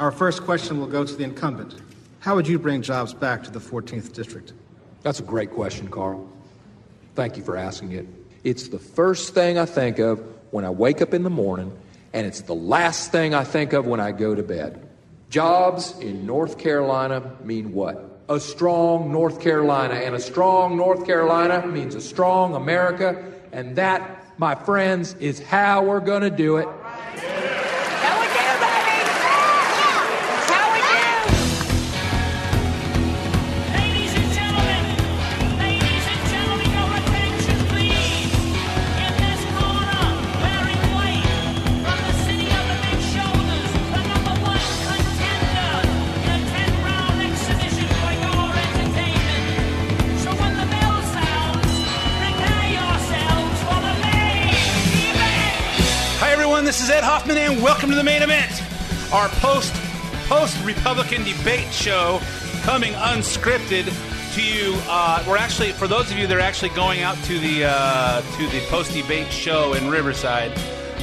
Our first question will go to the incumbent. How would you bring jobs back to the 14th district? That's a great question, Carl. Thank you for asking it. It's the first thing I think of when I wake up in the morning, and it's the last thing I think of when I go to bed. Jobs in North Carolina mean what? A strong North Carolina, and a strong North Carolina means a strong America, and that, my friends, is how we're going to do it. Hoffman, and welcome to the main event, our post post Republican debate show, coming unscripted to you. Uh, we're actually, for those of you that are actually going out to the uh, to the post debate show in Riverside,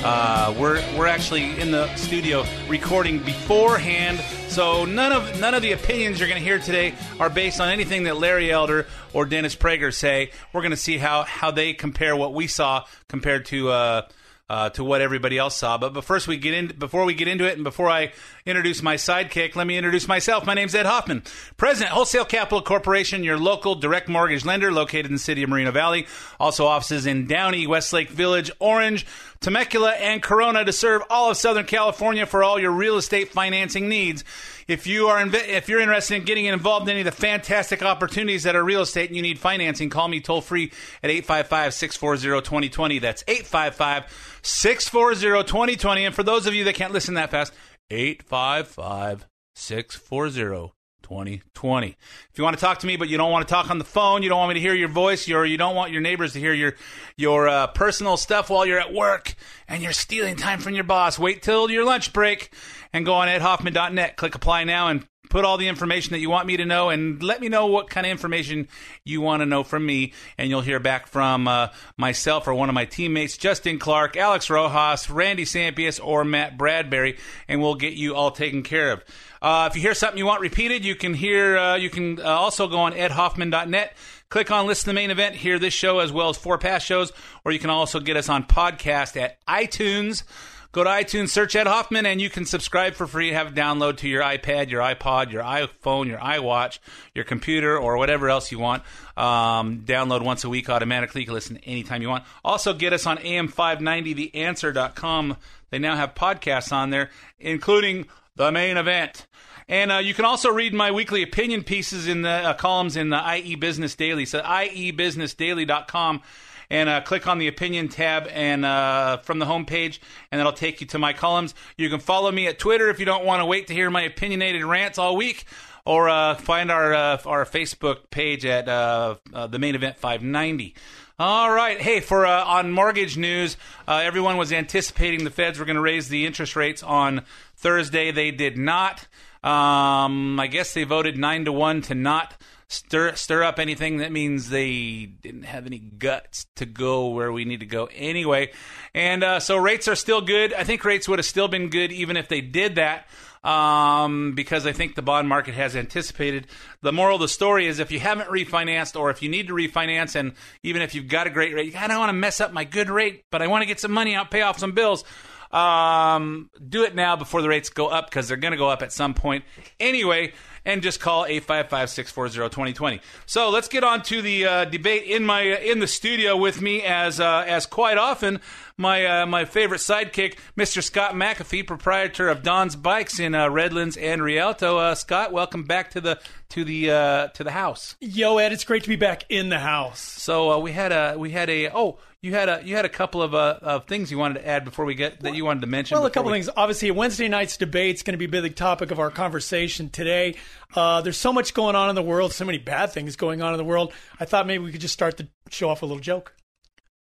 uh, we're we're actually in the studio recording beforehand. So none of none of the opinions you're going to hear today are based on anything that Larry Elder or Dennis Prager say. We're going to see how how they compare what we saw compared to. Uh, uh, to what everybody else saw. But, but first, we get in before we get into it, and before I introduce my sidekick, let me introduce myself. My name's Ed Hoffman, President, Wholesale Capital Corporation, your local direct mortgage lender located in the city of Moreno Valley. Also, offices in Downey, Westlake Village, Orange, Temecula, and Corona to serve all of Southern California for all your real estate financing needs. If you are inv- if you're interested in getting involved in any of the fantastic opportunities that are real estate and you need financing, call me toll free at 855-640-2020. That's 855-640-2020. And for those of you that can't listen that fast, 855-640 2020. If you want to talk to me, but you don't want to talk on the phone, you don't want me to hear your voice, or you don't want your neighbors to hear your your uh, personal stuff while you're at work, and you're stealing time from your boss, wait till your lunch break and go on edhoffman.net. Click apply now and put all the information that you want me to know and let me know what kind of information you want to know from me. And you'll hear back from uh, myself or one of my teammates justin clark alex rojas randy sampius or matt bradbury and we'll get you all taken care of. Uh, if you hear something you want repeated you can hear uh, you can uh, also go on edhoffman.net click on listen to the main event hear this show as well as four past shows or you can also get us on podcast at itunes Go to iTunes, search Ed Hoffman, and you can subscribe for free. Have it download to your iPad, your iPod, your iPhone, your iWatch, your computer, or whatever else you want. Um, download once a week automatically. You can listen anytime you want. Also, get us on AM590theanswer.com. They now have podcasts on there, including the main event. And uh, you can also read my weekly opinion pieces in the uh, columns in the IE Business Daily. So iebusinessdaily.com and uh, click on the opinion tab and uh, from the homepage, and that'll take you to my columns. You can follow me at Twitter if you don't want to wait to hear my opinionated rants all week, or uh, find our uh, our Facebook page at uh, uh, the main event 590. All right, hey, for uh, on mortgage news, uh, everyone was anticipating the Feds were going to raise the interest rates on Thursday. They did not. Um, I guess they voted nine to one to not stir stir up anything that means they didn't have any guts to go where we need to go anyway and uh, so rates are still good i think rates would have still been good even if they did that um, because I think the bond market has anticipated. The moral of the story is if you haven't refinanced or if you need to refinance, and even if you've got a great rate, I don't want to mess up my good rate, but I want to get some money out, pay off some bills. Um, do it now before the rates go up because they're going to go up at some point anyway. And just call 855-640-2020. So let's get on to the uh, debate in my in the studio with me as uh, as quite often my uh, my favorite sidekick, Mr. Scott McAfee, proprietor of Don's Bikes in uh, Redlands and Rialto. Uh, Scott, welcome back to the to the uh, to the house. Yo, Ed, it's great to be back in the house. So uh, we had a we had a oh you had a you had a couple of uh, of things you wanted to add before we get that you wanted to mention. Well, a couple we- things. Obviously, Wednesday night's debate is going to be a big topic of our conversation today. Uh, there's so much going on in the world, so many bad things going on in the world. I thought maybe we could just start the show off with a little joke.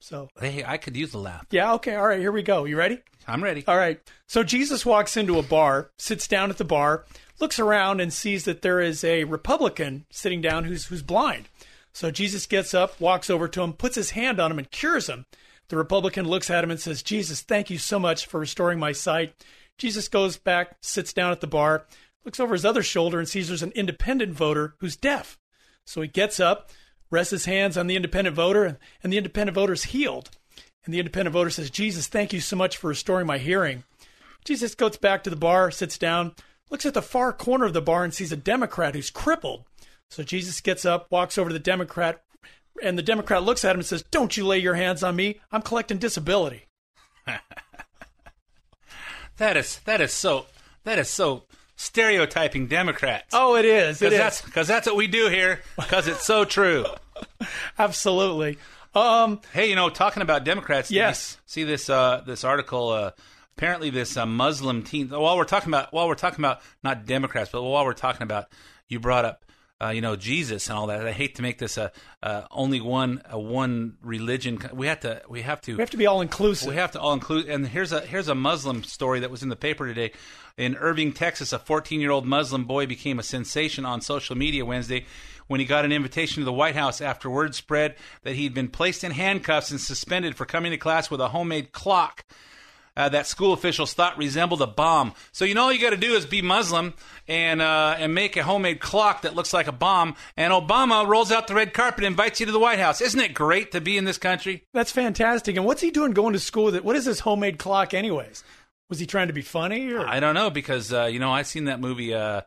So, Hey, I could use a laugh. yeah, okay, all right, here we go. You ready? I'm ready. All right. So Jesus walks into a bar, sits down at the bar, looks around and sees that there is a Republican sitting down who's who's blind. So Jesus gets up, walks over to him, puts his hand on him and cures him. The Republican looks at him and says, "Jesus, thank you so much for restoring my sight." Jesus goes back, sits down at the bar, looks over his other shoulder and sees there's an independent voter who's deaf. So he gets up, rests his hands on the independent voter, and the independent voter's healed. And the independent voter says, Jesus, thank you so much for restoring my hearing. Jesus goes back to the bar, sits down, looks at the far corner of the bar, and sees a Democrat who's crippled. So Jesus gets up, walks over to the Democrat, and the Democrat looks at him and says, Don't you lay your hands on me. I'm collecting disability. That is that is so that is so stereotyping Democrats. Oh, it is. It because that's that's what we do here. Because it's so true. Absolutely. Um, Hey, you know, talking about Democrats. Yes. See this uh, this article. Uh, apparently, this uh, Muslim teen. While we're talking about while we're talking about not Democrats, but while we're talking about, you brought up. Uh, you know Jesus and all that. I hate to make this a uh, only one a one religion. We have to we have to we have to be all inclusive. we have to all include. And here's a here's a Muslim story that was in the paper today. In Irving, Texas, a 14 year old Muslim boy became a sensation on social media Wednesday when he got an invitation to the White House after word spread that he'd been placed in handcuffs and suspended for coming to class with a homemade clock. Uh, that school officials thought resembled a bomb. So you know all you got to do is be Muslim and uh, and make a homemade clock that looks like a bomb. And Obama rolls out the red carpet, and invites you to the White House. Isn't it great to be in this country? That's fantastic. And what's he doing going to school with it? What is this homemade clock, anyways? Was he trying to be funny? Or? I don't know because uh, you know I've seen that movie, uh,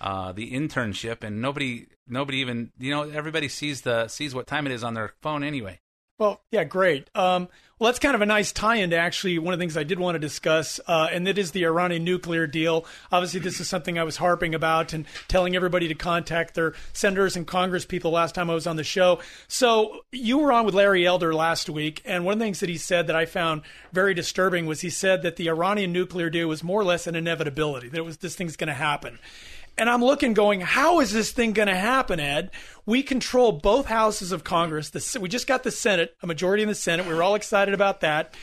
uh, The Internship, and nobody nobody even you know everybody sees the sees what time it is on their phone anyway. Well, yeah, great. Um, well, that's kind of a nice tie-in to actually one of the things I did want to discuss, uh, and that is the Iranian nuclear deal. Obviously, this is something I was harping about and telling everybody to contact their senators and Congress people last time I was on the show. So you were on with Larry Elder last week, and one of the things that he said that I found very disturbing was he said that the Iranian nuclear deal was more or less an inevitability, that it was this thing's going to happen. And I'm looking, going, how is this thing going to happen, Ed? We control both houses of Congress. The, we just got the Senate, a majority in the Senate. We were all excited about that.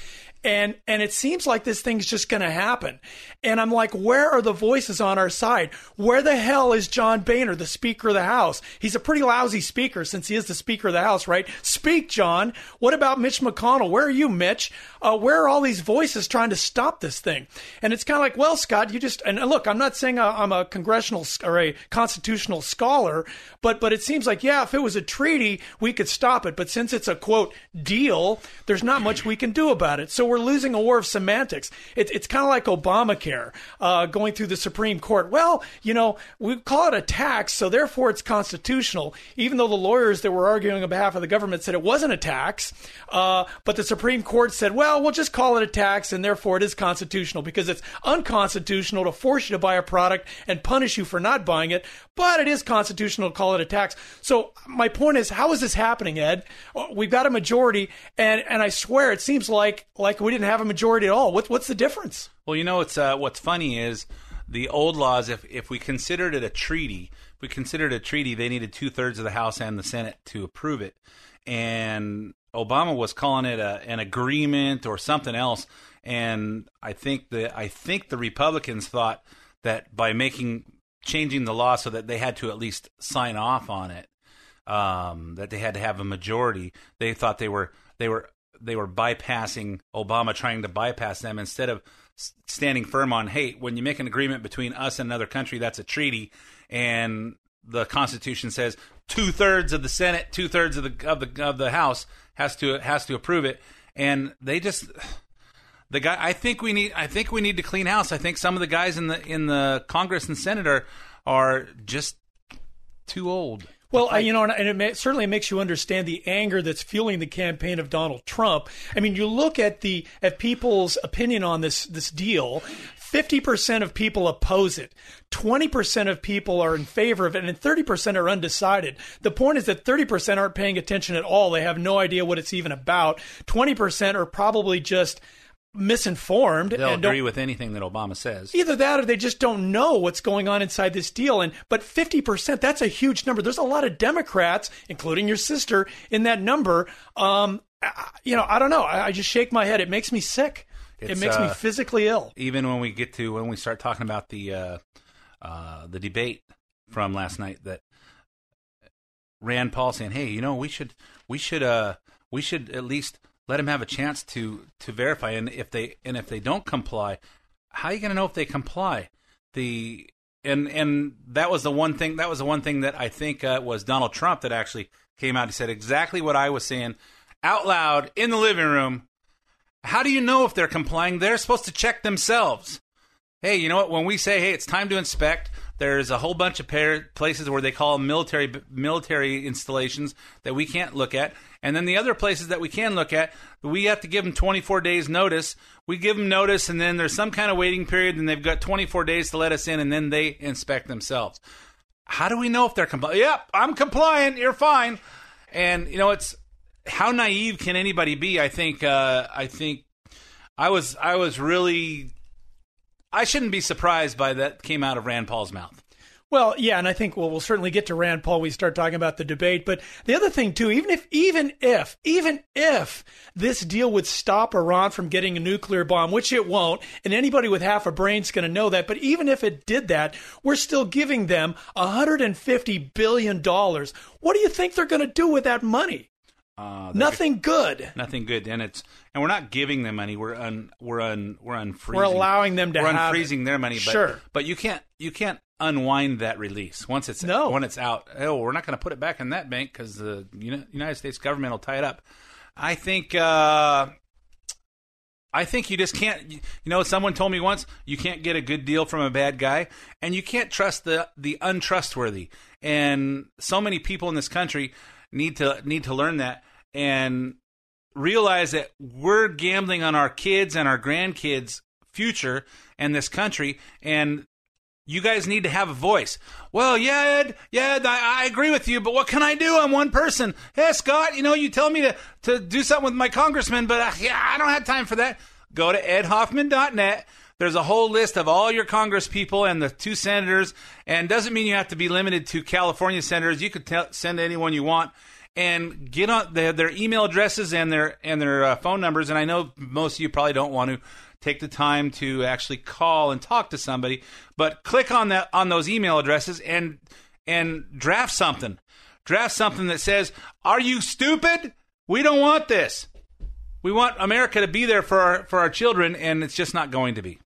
And and it seems like this thing's just going to happen. And I'm like, where are the voices on our side? Where the hell is John Boehner, the Speaker of the House? He's a pretty lousy speaker since he is the Speaker of the House, right? Speak, John. What about Mitch McConnell? Where are you, Mitch? Uh, where are all these voices trying to stop this thing? And it's kind of like, well, Scott, you just and look, I'm not saying I- I'm a congressional or a constitutional scholar, but but it seems like yeah, if it was a treaty, we could stop it. But since it's a quote deal, there's not much we can do about it. So we're losing a war of semantics. It, it's kind of like Obamacare uh, going through the Supreme Court. Well, you know, we call it a tax, so therefore it's constitutional, even though the lawyers that were arguing on behalf of the government said it wasn't a tax. Uh, but the Supreme Court said, well, we'll just call it a tax, and therefore it is constitutional because it's unconstitutional to force you to buy a product and punish you for not buying it, but it is constitutional to call it a tax. So my point is, how is this happening, Ed? We've got a majority, and and I swear it seems like like we didn't have a majority at all. What, what's the difference? Well, you know, it's uh, what's funny is the old laws. If if we considered it a treaty, if we considered a treaty, they needed two thirds of the House and the Senate to approve it, and Obama was calling it a, an agreement or something else. And I think the I think the Republicans thought that by making changing the law so that they had to at least sign off on it, um, that they had to have a majority. They thought they were they were they were bypassing Obama, trying to bypass them instead of standing firm on, hey, when you make an agreement between us and another country, that's a treaty, and the Constitution says two thirds of the Senate, two thirds of the of the of the House has to has to approve it, and they just the guy I think we need I think we need to clean house. I think some of the guys in the in the Congress and Senate are are just too old. Well, you know, and, it may, certainly makes you understand the anger that's fueling the campaign of Donald Trump. I mean, you look at the at people's opinion on this this deal. 50% of people oppose it. 20% of people are in favor of it, and 30% are undecided. The point is that 30% aren't paying attention at all. They have no idea what it's even about. 20% are probably just misinformed They'll and don't agree with anything that Obama says. Either that or they just don't know what's going on inside this deal. And but 50%, that's a huge number. There's a lot of Democrats, including your sister, in that number. Um, I- you know, I don't know. I, I just shake my head. It makes me sick. it It's, makes me uh, physically ill. even when we get to when we start talking about the uh, uh, the debate from last night that Rand Paul saying, "Hey, you know, we should we should uh we should at least let him have a chance to to verify and if they and if they don't comply, how are you going to know if they comply?" The and and that was the one thing that was the one thing that I think uh, was Donald Trump that actually came out. He said exactly what I was saying out loud in the living room. How do you know if they're complying? They're supposed to check themselves. Hey, you know what? When we say, "Hey, it's time to inspect," there's a whole bunch of places where they call military military installations that we can't look at, and then the other places that we can look at, we have to give them 24 days notice. We give them notice, and then there's some kind of waiting period, and they've got 24 days to let us in, and then they inspect themselves. How do we know if they're compliant? Yep, I'm compliant. You're fine. And you know, it's how naive can anybody be? I think. Uh, I think I was. I was really. I shouldn't be surprised by that came out of Rand Paul's mouth. Well, yeah, and I think well, we'll certainly get to Rand Paul. We start talking about the debate, but the other thing too, even if, even if, even if this deal would stop Iran from getting a nuclear bomb, which it won't, and anybody with half a brain's going to know that. But even if it did that, we're still giving them 150 billion dollars. What do you think they're going to do with that money? Uh, Nothing good. Nothing good, and it's and we're not giving them money. We're un we're un we're unfreezing. We're allowing them to we're have unfreezing it. their money. But, Sure. but you can't you can't unwind that release once it's No. when it's out. Oh, we're not going to put it back in that bank because the United States government will tie it up. I think. Uh, I think you just can't. You know, someone told me once you can't get a good deal from a bad guy, and you can't trust the the untrustworthy. And so many people in this country need to need to learn that and realize that we're gambling on our kids and our grandkids' future and this country. And you guys need to have a voice. Well, yeah, Ed, yeah, I, I agree with you, but what can I do? I'm one person. Hey, Scott, you know, you tell me to, to do something with my congressman, but uh, yeah, I don't have time for that. Go to edhoffman.net. There's a whole list of all your Congress people and the two senators, and doesn't mean you have to be limited to California senators. You could tell, send anyone you want, and get on their, their email addresses and their and their uh, phone numbers. And I know most of you probably don't want to take the time to actually call and talk to somebody, but click on that on those email addresses and and draft something. Draft something that says, "Are you stupid? We don't want this. We want America to be there for our for our children, and it's just not going to be."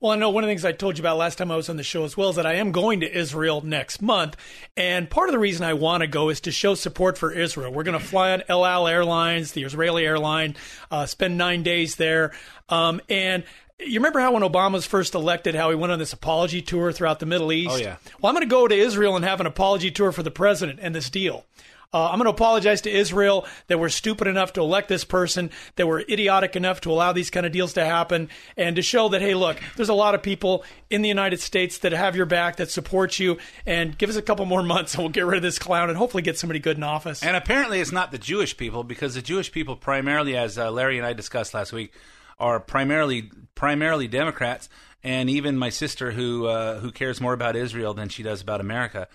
Well, I know one of the things I told you about last time I was on the show as well is that I am going to Israel next month. And part of the reason I want to go is to show support for Israel. We're going to fly on El Al Airlines, the Israeli airline, uh, spend nine days there. Um, and you remember how when Obama was first elected, how he went on this apology tour throughout the Middle East? Oh, yeah. Well, I'm going to go to Israel and have an apology tour for the president and this deal. Uh, I'm going to apologize to Israel that we're stupid enough to elect this person, that we're idiotic enough to allow these kind of deals to happen, and to show that, hey, look, there's a lot of people in the United States that have your back, that support you, and give us a couple more months and we'll get rid of this clown and hopefully get somebody good in office. And apparently, it's not the Jewish people because the Jewish people, primarily, as uh, Larry and I discussed last week, are primarily primarily Democrats. And even my sister, who uh, who cares more about Israel than she does about America,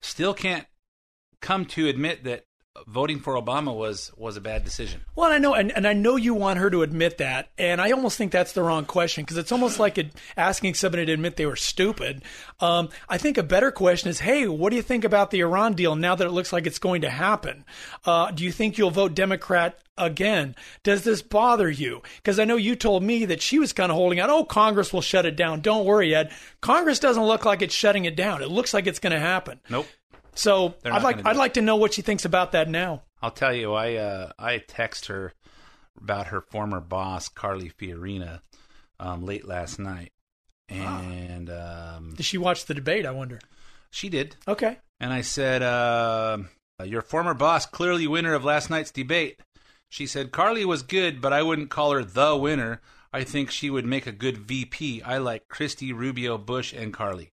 still can't come to admit that voting for Obama was was a bad decision. Well, I know, and, and I know you want her to admit that, and I almost think that's the wrong question because it's almost like it, asking somebody to admit they were stupid. Um, I think a better question is, hey, what do you think about the Iran deal now that it looks like it's going to happen? Uh, do you think you'll vote Democrat again? Does this bother you? Because I know you told me that she was kind of holding out. Oh, Congress will shut it down. Don't worry, Ed. Congress doesn't look like it's shutting it down. It looks like it's going to happen. Nope. So I'd like I'd it. like to know what she thinks about that now. I'll tell you, I uh, I text her about her former boss, Carly Fiorina, um, late last night, and um, Did she watch the debate? I wonder. she did. Okay. And I said, uh, "Your former boss, clearly winner of last night's debate." She said, "Carly was good, but I wouldn't call her the winner. I think she would make a good VP. I like Christie, Rubio, Bush, and Carly.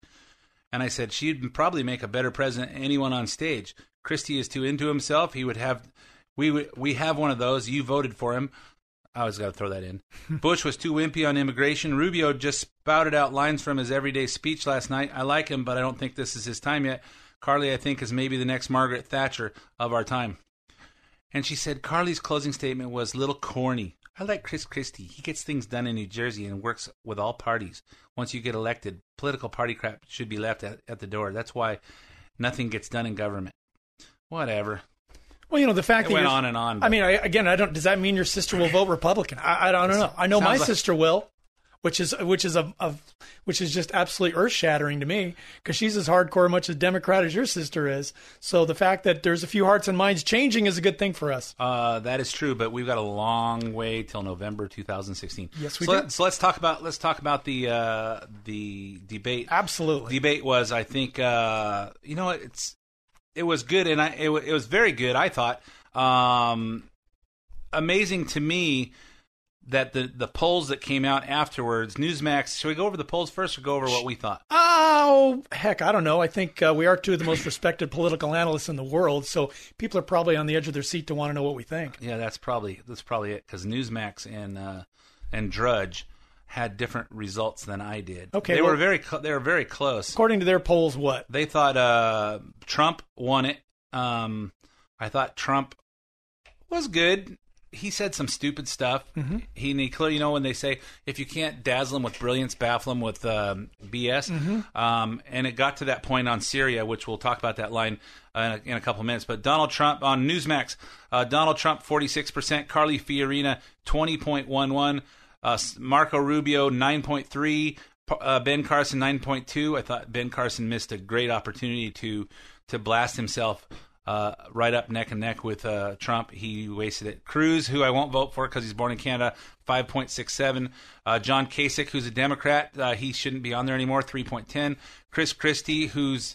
And I said she'd probably make a better president than anyone on stage. Christie is too into himself. He would have, we we have one of those. You voted for him. I was got to throw that in. Bush was too wimpy on immigration. Rubio just spouted out lines from his everyday speech last night. I like him, but I don't think this is his time yet. Carly, I think, is maybe the next Margaret Thatcher of our time. And she said Carly's closing statement was a little corny. I like Chris Christie. He gets things done in New Jersey and works with all parties. Once you get elected, political party crap should be left at, at the door. That's why nothing gets done in government. Whatever. Well, you know the fact It that went on and on, I mean, I, again, I don't. Does that mean your sister will vote Republican? I, I don't know. I know my like- sister will, which is which is a, a which is just absolutely earth shattering to me because she's as hardcore much a Democrat as your sister is. So the fact that there's a few hearts and minds changing is a good thing for us. Uh, that is true, but we've got a long way till November 2016. Yes, we so do. Let, so let's talk about let's talk about the uh, the debate. Absolutely. debate was I think uh, you know it's it was good and I it, it was very good I thought um, amazing to me that the the polls that came out afterwards Newsmax should we go over the polls first or go over what we thought Oh heck, I don't know. I think uh, we are two of the most respected political analysts in the world, so people are probably on the edge of their seat to want to know what we think. yeah that's probably that's probably it because Newsmax and uh, and Drudge had different results than I did Okay, they well- were very cl- they were very close According to their polls, what? they thought uh, Trump won it. Um, I thought Trump was good. He said some stupid stuff. Mm-hmm. He, he clearly, you know, when they say if you can't dazzle him with brilliance, baffle him with um, BS. Mm-hmm. Um, and it got to that point on Syria, which we'll talk about that line uh, in, a, in a couple of minutes. But Donald Trump on Newsmax, uh, Donald Trump forty six percent, Carly Fiorina twenty point one one, uh, Marco Rubio nine point three. Uh, ben Carson 9.2. I thought Ben Carson missed a great opportunity to to blast himself uh, right up neck and neck with uh, Trump. He wasted it. Cruz, who I won't vote for because he's born in Canada, 5.67. Uh, John Kasich, who's a Democrat, uh, he shouldn't be on there anymore, 3.10. Chris Christie, who's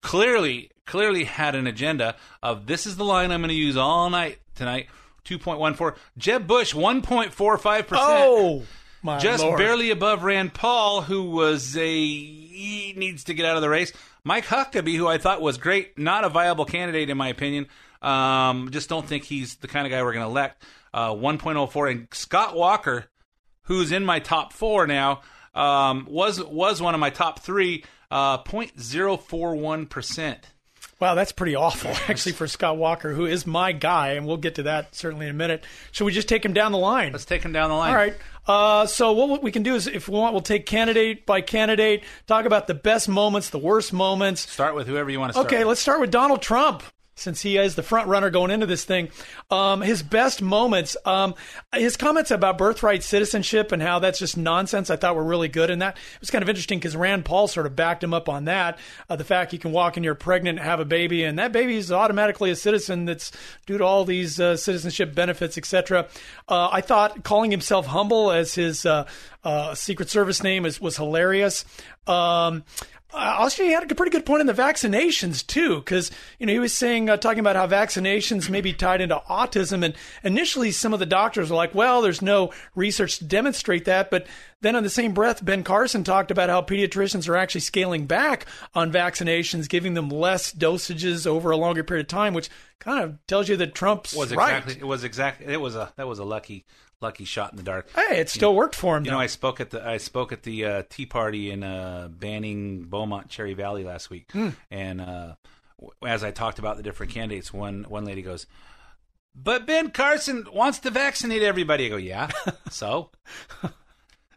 clearly clearly had an agenda of this is the line I'm going to use all night tonight, 2.14. Jeb Bush, 1.45 percent Oh, my just Lord. barely above Rand Paul, who was a he needs to get out of the race. Mike Huckabee, who I thought was great, not a viable candidate in my opinion. Um, just don't think he's the kind of guy we're going to elect. Uh, 1.04 and Scott Walker, who's in my top four now, um, was was one of my top three. Uh, 0.041 percent. Wow, that's pretty awful, actually, for Scott Walker, who is my guy, and we'll get to that certainly in a minute. Should we just take him down the line? Let's take him down the line. All right. Uh, so what we can do is, if we want, we'll take candidate by candidate, talk about the best moments, the worst moments. Start with whoever you want to start. Okay, with. let's start with Donald Trump. Since he is the front runner going into this thing, um, his best moments, um, his comments about birthright citizenship and how that's just nonsense, I thought were really good. And that it was kind of interesting because Rand Paul sort of backed him up on that. Uh, the fact you can walk in, you're pregnant, have a baby, and that baby is automatically a citizen that's due to all these uh, citizenship benefits, etc. Uh, I thought calling himself humble as his uh, uh, Secret Service name is, was hilarious. Um, uh, he had a pretty good point in the vaccinations too, because you know he was saying uh, talking about how vaccinations may be tied into autism, and initially some of the doctors were like, "Well, there's no research to demonstrate that," but then on the same breath, Ben Carson talked about how pediatricians are actually scaling back on vaccinations, giving them less dosages over a longer period of time, which kind of tells you that Trump's was right. it was exactly it was a that was a lucky lucky shot in the dark. Hey, it still worked for him. You know. I spoke at the I spoke at the uh, Tea Party in uh, Banning, Beaumont, Cherry Valley last week, Hmm. and uh, w- as I talked about the different candidates, one one lady goes, "But Ben Carson wants to vaccinate everybody." I go, "Yeah, so."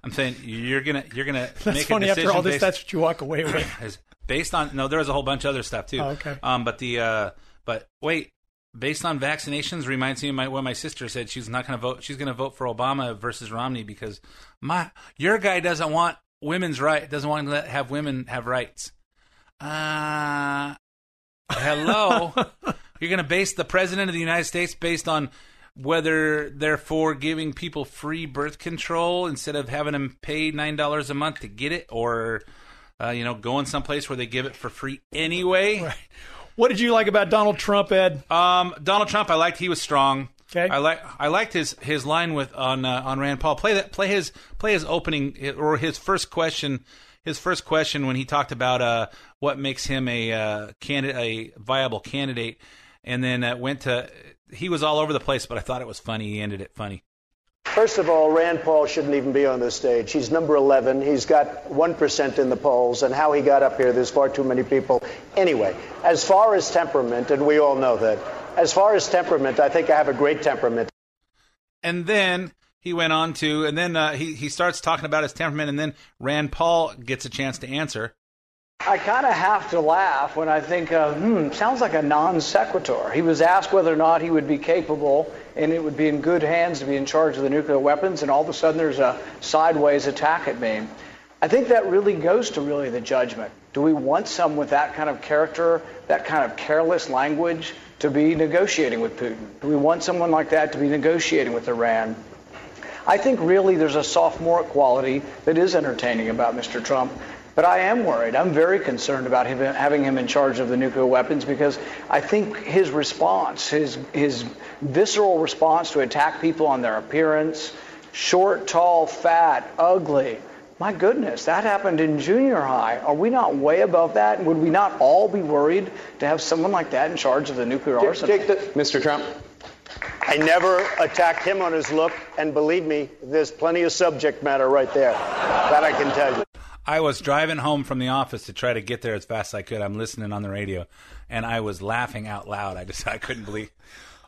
I'm saying you're gonna you're gonna that's make funny. a decision After all this, based, that's what you walk away with. based on no there was a whole bunch of other stuff too Oh, okay. um but the uh but wait based on vaccinations reminds me of my what my sister said. She's not going to vote she's going to vote for obama versus romney because my your guy doesn't want women's right doesn't want to let, have women have rights. Uh hello? You're going to base the president of the united states based on whether they're for giving people free birth control instead of having them pay nine dollars a month to get it or uh, you know, going someplace where they give it for free anyway. What did you like about Donald Trump, Ed? Um, Donald Trump, I liked he was strong. Okay. I like I liked his his line with on uh, on Rand Paul. Play that play his play his opening or his first question. His first question when he talked about uh, what makes him a uh, candidate, a viable candidate, and then uh, went to. He was all over the place, but I thought it was funny. He ended it funny. First of all, Rand Paul shouldn't even be on this stage. He's number 11. He's got 1% in the polls, and how he got up here, there's far too many people. Anyway, as far as temperament, and we all know that, as far as temperament, I think I have a great temperament. And then he went on to, and then uh, he he starts talking about his temperament, and then Rand Paul gets a chance to answer. I kind of have to laugh when I think, uh, hmm, sounds like a non sequitur. He was asked whether or not he would be capable and it would be in good hands to be in charge of the nuclear weapons, and all of a sudden there's a sideways attack at me. I think that really goes to really the judgment. Do we want someone with that kind of character, that kind of careless language to be negotiating with Putin? Do we want someone like that to be negotiating with Iran? I think really there's a sophomore quality that is entertaining about Mr. Trump. But I am worried. I'm very concerned about him, having him in charge of the nuclear weapons because I think his response, his, his visceral response to attack people on their appearance, short, tall, fat, ugly, my goodness, that happened in junior high. Are we not way above that? Would we not all be worried to have someone like that in charge of the nuclear arsenal? Mr. Trump. I never attacked him on his look, and believe me, there's plenty of subject matter right there. That I can tell you. I was driving home from the office to try to get there as fast as I could. I'm listening on the radio, and I was laughing out loud. I just I couldn't believe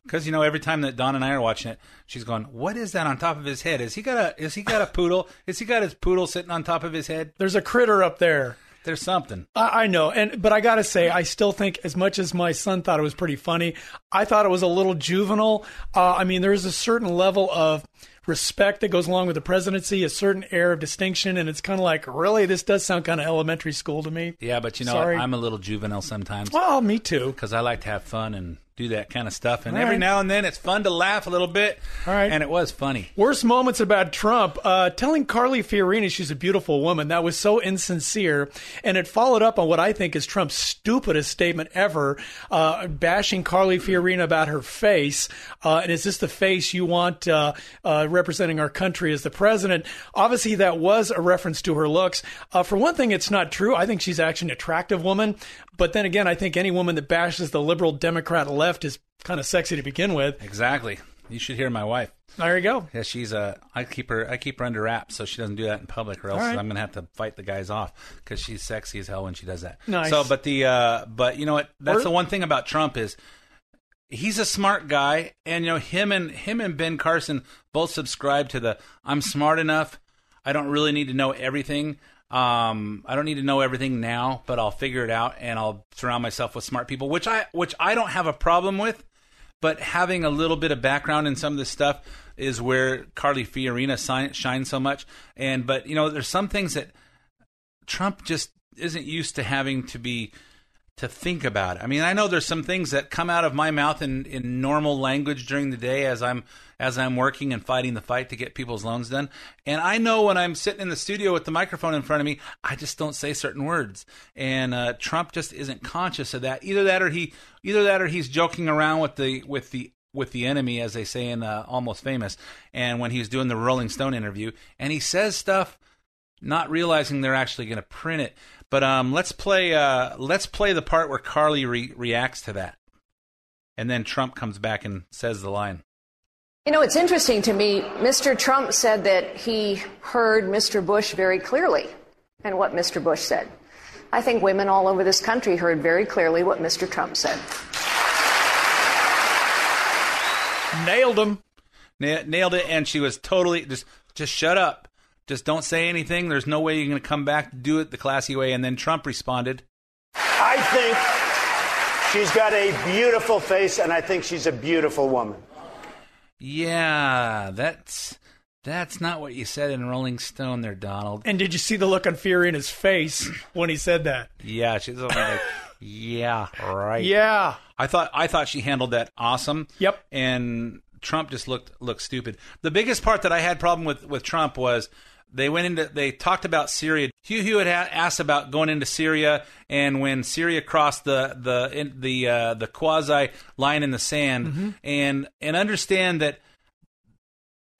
because you know every time that Don and I are watching it, she's going, "What is that on top of his head? Is he got a is he got a poodle? Is he got his poodle sitting on top of his head? There's a critter up there. There's something." I, I know, and but I gotta say, I still think, as much as my son thought it was pretty funny, I thought it was a little juvenile. Uh, I mean, there is a certain level of respect that goes along with the presidency, a certain air of distinction, and it's kind of like, really, this does sound kind of elementary school to me. Yeah, but you know, Sorry. I'm a little juvenile sometimes Well, me too. because I like to have fun and do that kind of stuff. And All every right. now and then, it's fun to laugh a little bit. All right. and it was funny. Worst moments about Trump, uh, telling Carly Fiorina she's a beautiful woman. That was so insincere. And it followed up on what I think is Trump's stupidest statement ever, uh, bashing Carly Fiorina about her face. Uh, and is this the face you want uh, uh, representing our country as the president? Obviously, that was a reference to her looks. Uh, for one thing, it's not true. I think she's actually an attractive woman. But then again, I think any woman that bashes the liberal Democrat left is kind of sexy to begin with. Exactly. You should hear my wife. There you go. Yeah, she's a. I keep her I keep her under wraps so she doesn't do that in public, or else right. I'm gonna have to fight the guys off because she's sexy as hell when she does that. Nice. So, but the uh, but you know what? That's Or- the one thing about Trump is he's a smart guy, and you know him and him and Ben Carson both subscribe to the I'm smart enough. I don't really need to know everything. Um, I don't need to know everything now, but I'll figure it out, and I'll surround myself with smart people, which I which I don't have a problem with but having a little bit of background in some of this stuff is where Carly Fiorina shines so much. And but you know, there's some things that Trump just isn't used to having to be to think about. I mean, I know there's some things that come out of my mouth in, in normal language during the day as I'm as I'm working and fighting the fight to get people's loans done. And I know when I'm sitting in the studio with the microphone in front of me, I just don't say certain words. And uh, Trump just isn't conscious of that. Either that or he either that or he's joking around with the with the with the enemy, as they say in uh, Almost Famous. And when he's doing the Rolling Stone interview, and he says stuff not realizing they're actually going to print it. But um, let's play. Uh, let's play the part where Carly re- reacts to that, and then Trump comes back and says the line. You know, it's interesting to me. Mr. Trump said that he heard Mr. Bush very clearly and what Mr. Bush said. I think women all over this country heard very clearly what Mr. Trump said. Nailed him. Na- nailed it, and she was totally just just shut up, just don't say anything. There's no way you're going to come back to do it the classy way. And then Trump responded. I think she's got a beautiful face, and I think she's a beautiful woman. Yeah, that's that's not what you said in Rolling Stone, there, Donald. And did you see the look of fear in his face when he said that? Yeah, she's like, yeah, right. Yeah. I thought I thought she handled that awesome. Yep. And Trump just looked looked stupid. The biggest part that I had problem with with Trump was they went into they talked about Syria. Hugh Hewitt had asked about going into Syria, and when Syria crossed the the in, the uh, the quasi line in the sand, Mhm. and and understand that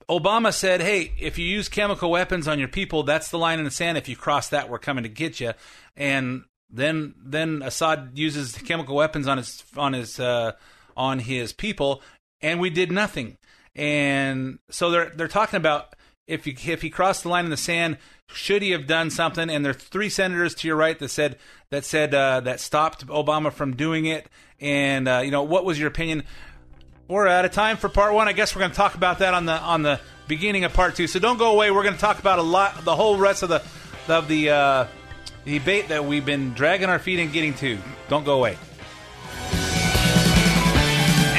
Obama said, "Hey, if you use chemical weapons on your people, that's the line in the sand. If you cross that, we're coming to get you." And then then Assad uses chemical weapons on his on his uh, on his people, and we did nothing. And so they're they're talking about if he if he crossed the line in the sand, should he have done something? And there are three senators to your right that said that said uh, that stopped Obama from doing it. And uh, you know, what was your opinion? We're out of time for part one. I guess we're going to talk about that on the on the beginning of part two. So don't go away. We're going to talk about a lot, the whole rest of the of the uh, debate that we've been dragging our feet and getting to. Don't go away.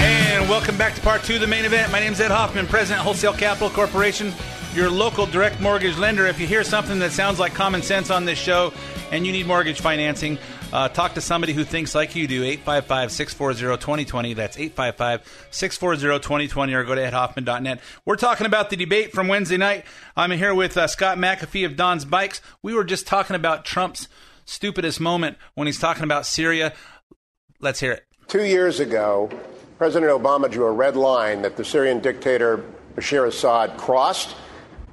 And welcome back to part two the main event. My name is Ed Hoffman, President, Wholesale Capital Corporation, your local direct mortgage lender. If you hear something that sounds like common sense on this show and you need mortgage financing, uh, talk to somebody who thinks like you do. 855 640 2020. That's 855 640 2020 or go to edhoffman.net. We're talking about the debate from Wednesday night. I'm here with uh, Scott McAfee of Don's Bikes. We were just talking about Trump's stupidest moment when he's talking about Syria. Let's hear it. Two years ago, President Obama drew a red line that the Syrian dictator Bashar Assad crossed.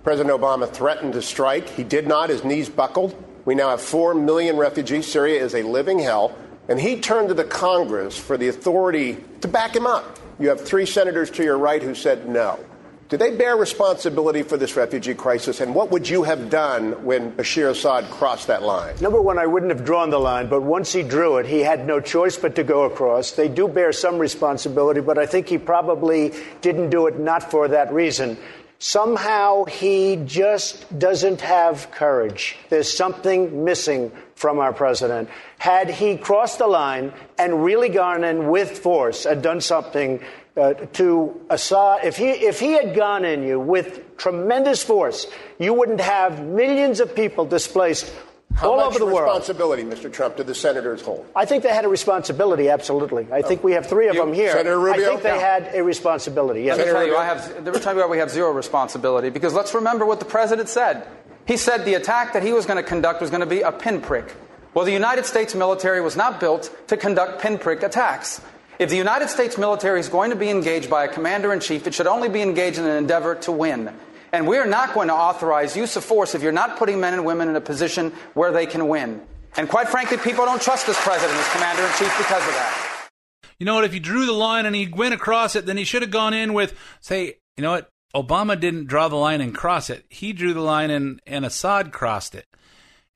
President Obama threatened to strike. He did not. His knees buckled. We now have 4 million refugees. Syria is a living hell. And he turned to the Congress for the authority to back him up. You have three senators to your right who said no. Do they bear responsibility for this refugee crisis? And what would you have done when Bashar Assad crossed that line? Number one, I wouldn't have drawn the line, but once he drew it, he had no choice but to go across. They do bear some responsibility, but I think he probably didn't do it not for that reason. Somehow he just doesn't have courage. There's something missing from our president. Had he crossed the line and really gone in with force and done something uh, to Assad, if he if he had gone in you with tremendous force, you wouldn't have millions of people displaced How all much over the world. responsibility, Mr. Trump, did the senators hold? I think they had a responsibility, absolutely. I think we have three of You- them here. Senator Rubio? I think they Yeah. had a responsibility. Yes. Let me tell you, I have. Let me tell you we have zero responsibility. Because let's remember what the president said. He said the attack that he was going to conduct was going to be a pinprick. Well, the United States military was not built to conduct pinprick attacks. If the United States military is going to be engaged by a commander in chief, it should only be engaged in an endeavor to win. And we are not going to authorize use of force if you're not putting men and women in a position where they can win. And quite frankly, people don't trust this president as commander in chief because of that. You know what? If he drew the line and he went across it, then he should have gone in with, say, you know what? Obama didn't draw the line and cross it. He drew the line and, and Assad crossed it.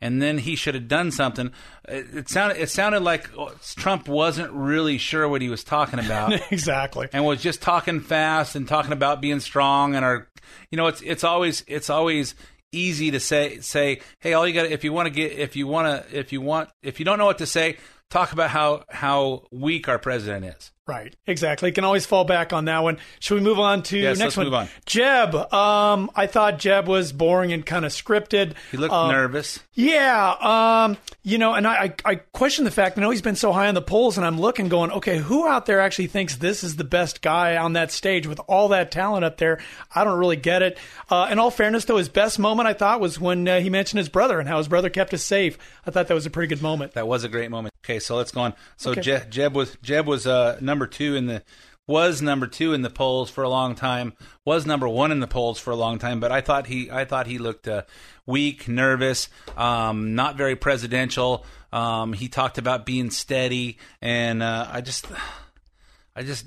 And then he should have done something. It, sounded it sounded like oh, Trump wasn't really sure what he was talking about. exactly. and was just talking fast and talking about being strong and our you know it's it's always it's always easy to say say hey all you got if you want to get if you want to if you want if you don't know what to say talk about how how weak our president is Right, exactly. You can always fall back on that one. Should we move on to Yes, next let's one? move on. Jeb. Um, I thought Jeb was boring and kind of scripted. he looked Um, nervous Yeah, um, you know, and I, I, I question the fact. I know he's been so high on the polls, and I'm looking, going, okay, who out there actually thinks this is the best guy on that stage with all that talent up there? I don't really get it. Uh, in all fairness, though, his best moment I thought was when uh, he mentioned his brother and how his brother kept us safe. I thought that was a pretty good moment. That was a great moment. Okay, so let's go on. So Okay. Je- Jeb was Jeb was uh, number two in the was number two in the polls for a long time. Was number one in the polls for a long time. But I thought he I thought he looked uh, weak, nervous, um, not very presidential. Um, he talked about being steady, and uh, I just I just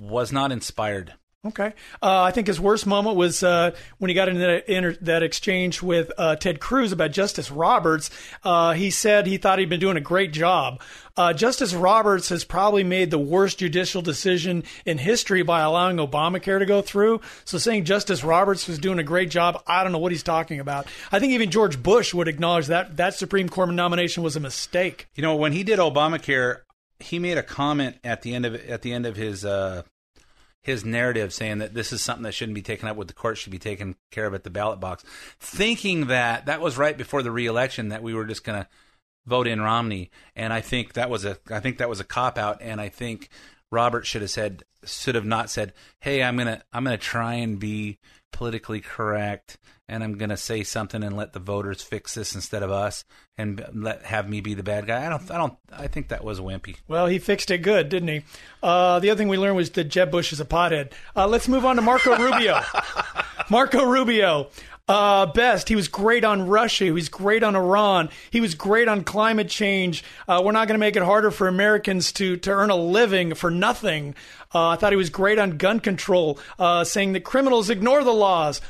was not inspired. Okay. Uh, I think his worst moment was uh, when he got into that, inter- that exchange with uh, Ted Cruz about Justice Roberts. Uh, he said he thought he'd been doing a great job. Uh, Justice Roberts has probably made the worst judicial decision in history by allowing Obamacare to go through. So saying Justice Roberts was doing a great job, I don't know what he's talking about. I think even George Bush would acknowledge that that Supreme Court nomination was a mistake. You know, when he did Obamacare, he made a comment at the end of at the end of his uh, his narrative saying that this is something that shouldn't be taken up with the court, should be taken care of at the ballot box, thinking that that was right before the reelection that we were just going to vote in Romney, and I think that was a I think that was a cop out, and I think Robert should have said should have not said, "Hey, I'm gonna I'm gonna try and be politically correct, and I'm gonna say something and let the voters fix this instead of us, and let have me be the bad guy." I don't I don't I think that was wimpy. Well, he fixed it good, didn't he? Uh, the other thing we learned was that Jeb Bush is a pothead. Uh, let's move on to Marco Rubio. Marco Rubio. Uh, best. He was great on Russia. He was great on Iran. He was great on climate change. Uh, we're not going to make it harder for Americans to, to earn a living for nothing. Uh, I thought he was great on gun control, uh, saying that criminals ignore the laws.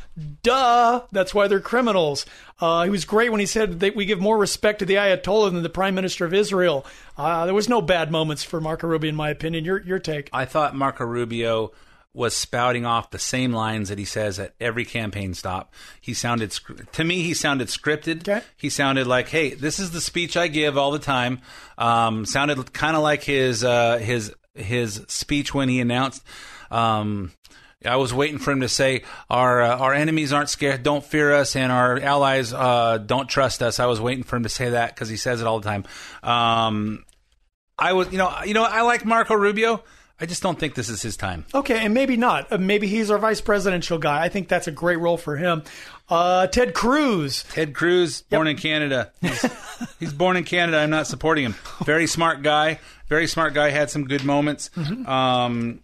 Duh. That's why they're criminals. Uh, he was great when he said that we give more respect to the Ayatollah than the Prime Minister of Israel. Uh, there was no bad moments for Marco Rubio, in my opinion. Your your take? I thought Marco Rubio was spouting off the same lines that he says at every campaign stop. He sounded to me he sounded scripted. He sounded like, "Hey, this is the speech I give all the time." Um, sounded kind of like his uh, his his speech when he announced. Um, I was waiting for him to say, "Our uh, our enemies aren't scared, don't fear us, and our allies uh, don't trust us." I was waiting for him to say that because he says it all the time. Um, I was, you know, you know, I like Marco Rubio. I just don't think this is his time. Okay, and maybe not. Uh, maybe he's our vice presidential guy. I think that's a great role for him. Uh, Ted Cruz. Ted Cruz, born in Canada. He's, he's born in Canada. I'm not supporting him. Very smart guy. Very smart guy. Had some good moments. Mhm. Um,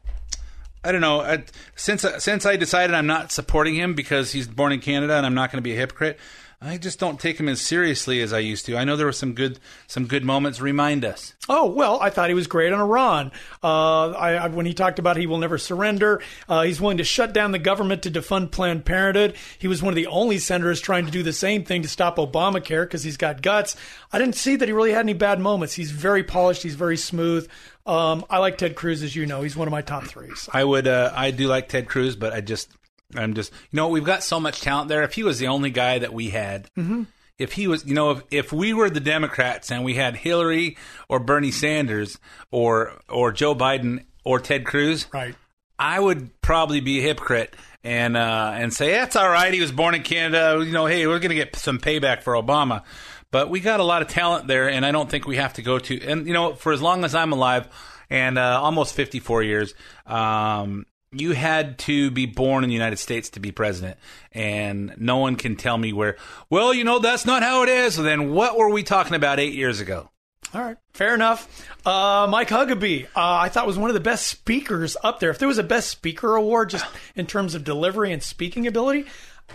I don't know. I, since since I decided I'm not supporting him because he's born in Canada and I'm not going to be a hypocrite, I just don't take him as seriously as I used to. I know there were some good some good moments. Remind us. Oh well, I thought he was great on Iran. Uh, I, I, when he talked about he will never surrender, uh, he's willing to shut down the government to defund Planned Parenthood. He was one of the only senators trying to do the same thing to stop Obamacare because he's got guts. I didn't see that he really had any bad moments. He's very polished. He's very smooth. Um, I like Ted Cruz, as you know. He's one of my top threes. I would. Uh, I do like Ted Cruz, but I just. I'm just. You know, we've got so much talent there. If he was the only guy that we had. Mm-hmm. if he was, you know, if, if we were the Democrats and we had Hillary or Bernie Sanders or or Joe Biden or Ted Cruz, right? I would probably be a hypocrite and uh, and say that's all right. He was born in Canada. You know, hey, we're going to get some payback for Obama. But we got a lot of talent there, and I don't think we have to go to. And you know, for as long as I'm alive, and uh, almost 54 years, um, you had to be born in the United States to be president, and no one can tell me where. Well, you know, that's not how it is. Then what were we talking about eight years ago? All right, fair enough. Uh, Mike Huckabee, uh, I thought was one of the best speakers up there. If there was a best speaker award, just in terms of delivery and speaking ability,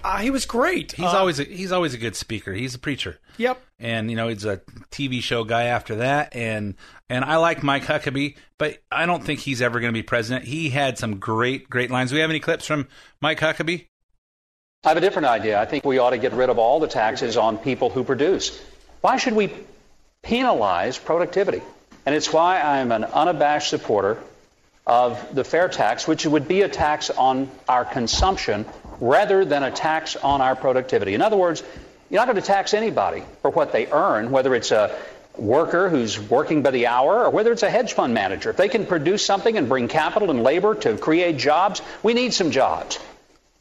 uh, he was great. He's Uh, always a, he's always a good speaker. He's a preacher. Yep. and you know he's a TV show guy after that, and and I like Mike Huckabee, but I don't think he's ever going to be president. He had some great great lines. Do we have any clips from Mike Huckabee? I have a different idea. I think we ought to get rid of all the taxes on people who produce. Why should we penalize productivity? And it's why I'm an unabashed supporter of the fair tax, which would be a tax on our consumption rather than a tax on our productivity. In other words, you're not going to tax anybody for what they earn, whether it's a worker who's working by the hour or whether it's a hedge fund manager. If they can produce something and bring capital and labor to create jobs, we need some jobs.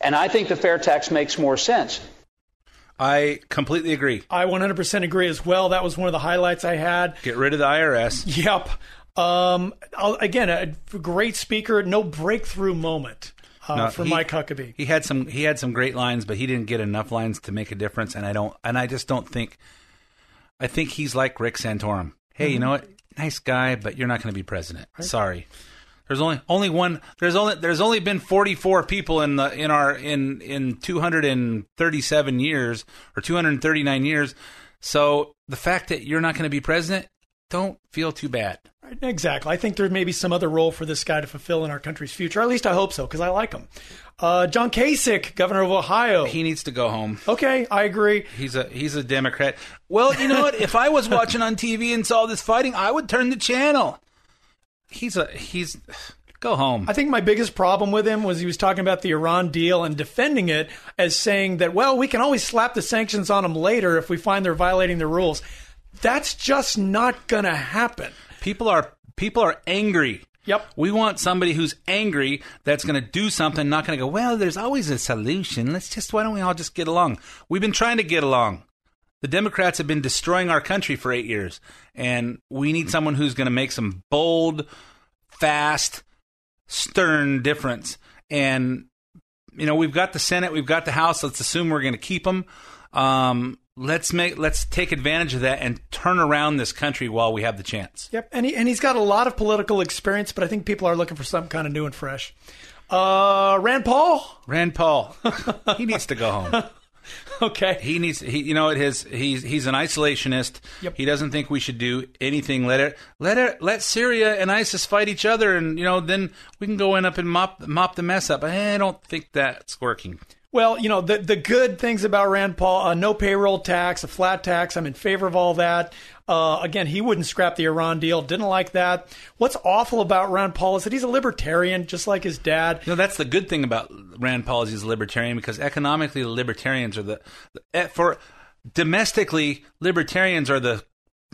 And I think the fair tax makes more sense. I completely agree. I 100% agree as well. That was one of the highlights I had. Get rid of the IRS. Yep. Um, again, a great speaker, no breakthrough moment uh, No, for he- Mike Huckabee. He had some he had some great lines, but he didn't get enough lines to make a difference. And I don't and I just don't think. I think he's like Rick Santorum. Hey, you Mhm. know what? Nice guy, but you're not going to be president. Sorry. There's only only one. There's only there's only been 44 people in the in our in in 237 years or 239 years. So the fact that you're not going to be president, don't feel too bad. Exactly. I think there may be some other role for this guy to fulfill in our country's future. At least I hope so, because I like him. Uh, John Kasich, governor of Ohio. He needs to go home. Okay, I agree. He's a he's a Democrat. Well, you know what? if I was watching on TV and saw this fighting, I would turn the channel. He's a he's go home. I think my biggest problem with him was he was talking about the Iran deal and defending it as saying that, well, we can always slap the sanctions on them later if we find they're violating the rules. That's just not going to happen. People are people are angry. Yep. We want somebody who's angry that's going to do something, not going to go, well, there's always a solution. Let's just, why don't we all just get along? We've been trying to get along. The Democrats have been destroying our country for eight years, and we need someone who's going to make some bold, fast, stern difference. And you know, we've got the Senate, we've got the House. Let's assume we're going to keep them. Um, let's make let's take advantage of that and turn around this country while we have the chance. Yep, and he, and he's got a lot of political experience, but I think people are looking for something kind of new and fresh. Uh, Rand Paul. Rand Paul, he needs to go home. Okay. He needs he you know it his he's he's an isolationist. Yep. He doesn't think we should do anything. Let it let it let Syria and ISIS fight each other and you know then we can go in up and mop mop the mess up. I don't think that's working. Well, you know, the the good things about Rand Paul, uh, no payroll tax, a flat tax. I'm in favor of all that. Uh, again, he wouldn't scrap the Iran deal. Didn't like that. What's awful about Rand Paul is that he's a libertarian, just like his dad. You know, that's the good thing about Rand Paul is he's a libertarian because economically libertarians are the, the eh, for domestically libertarians are the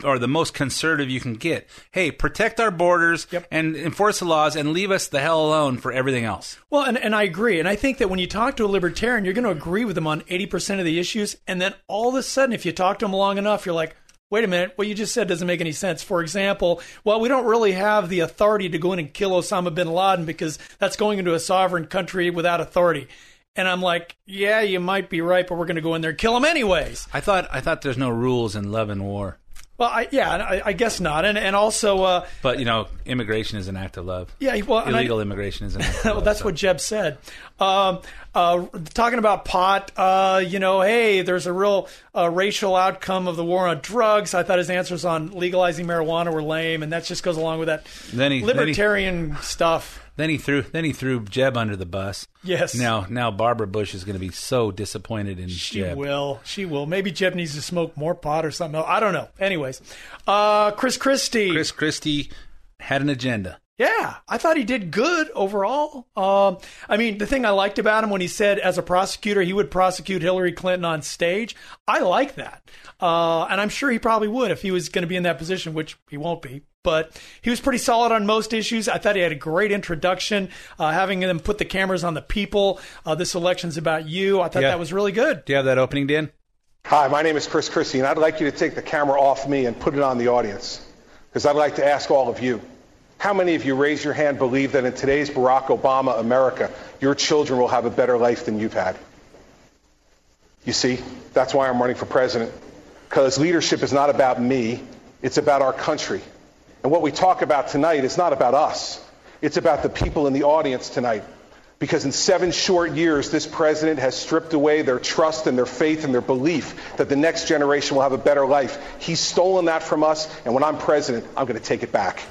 are the most conservative you can get. Hey, protect our borders and enforce the laws and leave us the hell alone for everything else. Well, and, and I agree. And I think that when you talk to a libertarian, you're going to agree with them on 80% of the issues. And then all of a sudden, if you talk to them long enough, you're like, wait a minute, what you just said doesn't make any sense. For example, well, we don't really have the authority to go in and kill Osama bin Laden because that's going into a sovereign country without authority. And I'm like, yeah, you might be right, but we're going to go in there and kill him anyways. I thought I thought there's no rules in love and war. Well, I, yeah, I, I guess not. And and also, uh, But you know, immigration is an act of love. Yeah, well, and I- illegal immigration is an act of well, love. that's what Jeb said. Um, uh, talking about pot, uh, you know, hey, there's a real uh, racial outcome of the war on drugs. I thought his answers on legalizing marijuana were lame, and that just goes along with that he- then he- libertarian stuff. Then he threw then he threw Jeb under the bus. Yes. Now now Barbara Bush is going to be so disappointed in She Jeb. will. She will. Maybe Jeb needs to smoke more pot or something. else. I don't know. Anyways, uh, Chris Christie. Chris Christie had an agenda. Yeah, I thought he did good overall. Um, I mean, the thing I liked about him when he said, as a prosecutor, he would prosecute Hillary Clinton on stage. I like that, uh, and I'm sure he probably would if he was going to be in that position, which he won't be. But he was pretty solid on most issues. I thought he had a great introduction, uh, having them put the cameras on the people. Uh, this election's about you. I thought Yeah. that was really good. Do you have that opening, Dan? Hi, my name is Chris Christie, and I'd like you to take the camera off me and put it on the audience. Because I'd like to ask all of you how many of you raise your hand believe that in today's Barack Obama America, your children will have a better life than you've had? You see, that's why I'm running for president. Because leadership is not about me, it's about our country. And what we talk about tonight is not about us, it's about the people in the audience tonight. Because in seven short years, this president has stripped away their trust and their faith and their belief that the next generation will have a better life. He's stolen that from us, and when I'm president, I'm going to take it back.